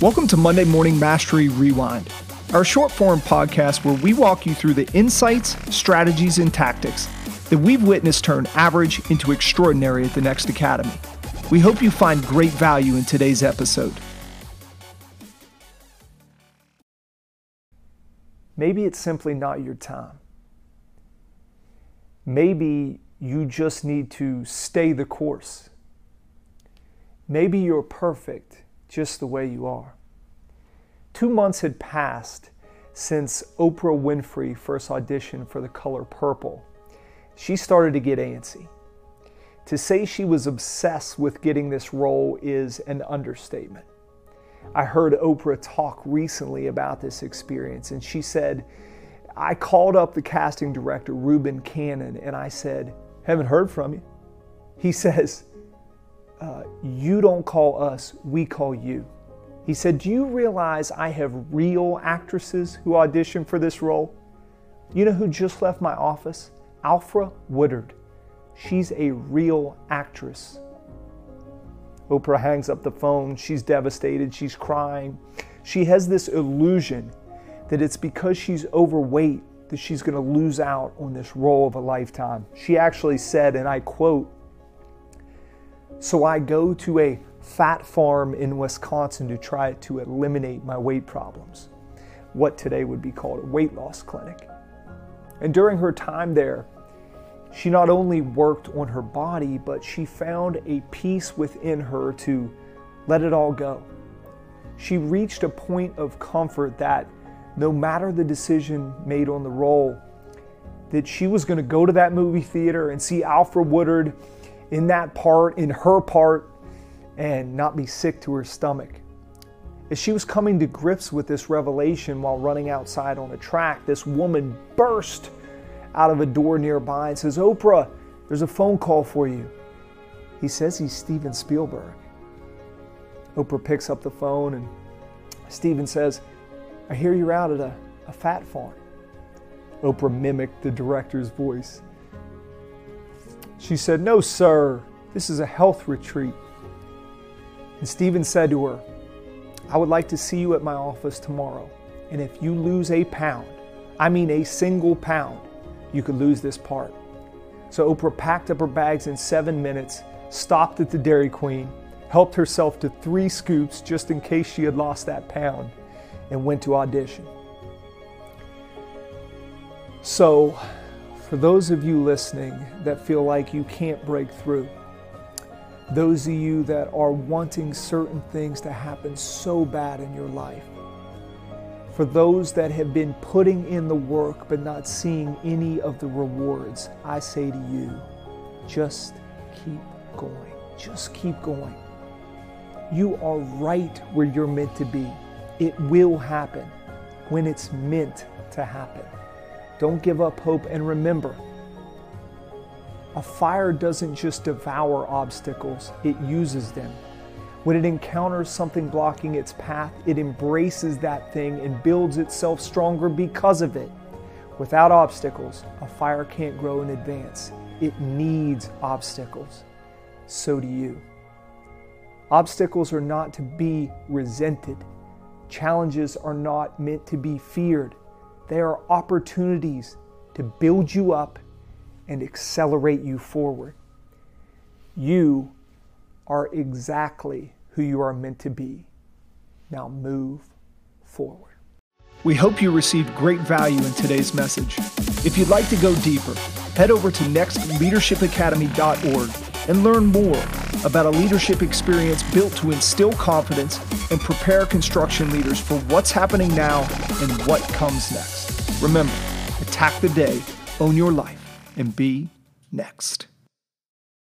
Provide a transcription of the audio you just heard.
Welcome to Monday Morning Mastery Rewind, our short form podcast where we walk you through the insights, strategies, and tactics that we've witnessed turn average into extraordinary at the Next Academy. We hope you find great value in today's episode. Maybe it's simply not your time. Maybe you just need to stay the course. Maybe you're perfect just the way you are. Two months had passed since Oprah Winfrey first auditioned for the color purple. She started to get antsy. To say she was obsessed with getting this role is an understatement. I heard Oprah talk recently about this experience, and she said, I called up the casting director, Reuben Cannon, and I said, Haven't heard from you. He says, uh, you don't call us, we call you. He said, Do you realize I have real actresses who audition for this role? You know who just left my office? Alfre Woodard. She's a real actress. Oprah hangs up the phone. She's devastated. She's crying. She has this illusion that it's because she's overweight that she's going to lose out on this role of a lifetime. She actually said, and I quote, so I go to a fat farm in Wisconsin to try to eliminate my weight problems, what today would be called a weight loss clinic. And during her time there, she not only worked on her body, but she found a peace within her to let it all go. She reached a point of comfort that no matter the decision made on the role, that she was going to go to that movie theater and see Alfre Woodard in that part, in her part, and not be sick to her stomach. As she was coming to grips with this revelation while running outside on a track, this woman burst out of a door nearby and says, Oprah, there's a phone call for you. He says he's Steven Spielberg. Oprah picks up the phone and Steven says, I hear you're out at a, a fat farm. Oprah mimicked the director's voice. She said, No, sir, this is a health retreat. And Steven said to her, I would like to see you at my office tomorrow. And if you lose a pound, I mean a single pound, you could lose this part. So Oprah packed up her bags in seven minutes, stopped at the Dairy Queen, helped herself to three scoops just in case she had lost that pound, and went to audition. So, for those of you listening that feel like you can't break through, those of you that are wanting certain things to happen so bad in your life, for those that have been putting in the work but not seeing any of the rewards, I say to you, just keep going. Just keep going. You are right where you're meant to be. It will happen when it's meant to happen. Don't give up hope. And remember, a fire doesn't just devour obstacles, it uses them. When it encounters something blocking its path, it embraces that thing and builds itself stronger because of it. Without obstacles, a fire can't grow and advance. It needs obstacles. So do you. Obstacles are not to be resented. Challenges are not meant to be feared. They are opportunities to build you up and accelerate you forward. You are exactly who you are meant to be. Now move forward. We hope you received great value in today's message. If you'd like to go deeper, head over to nextleadershipacademy.org and learn more about a leadership experience built to instill confidence and prepare construction leaders for what's happening now and what comes next. Remember, attack the day, own your life, and be next.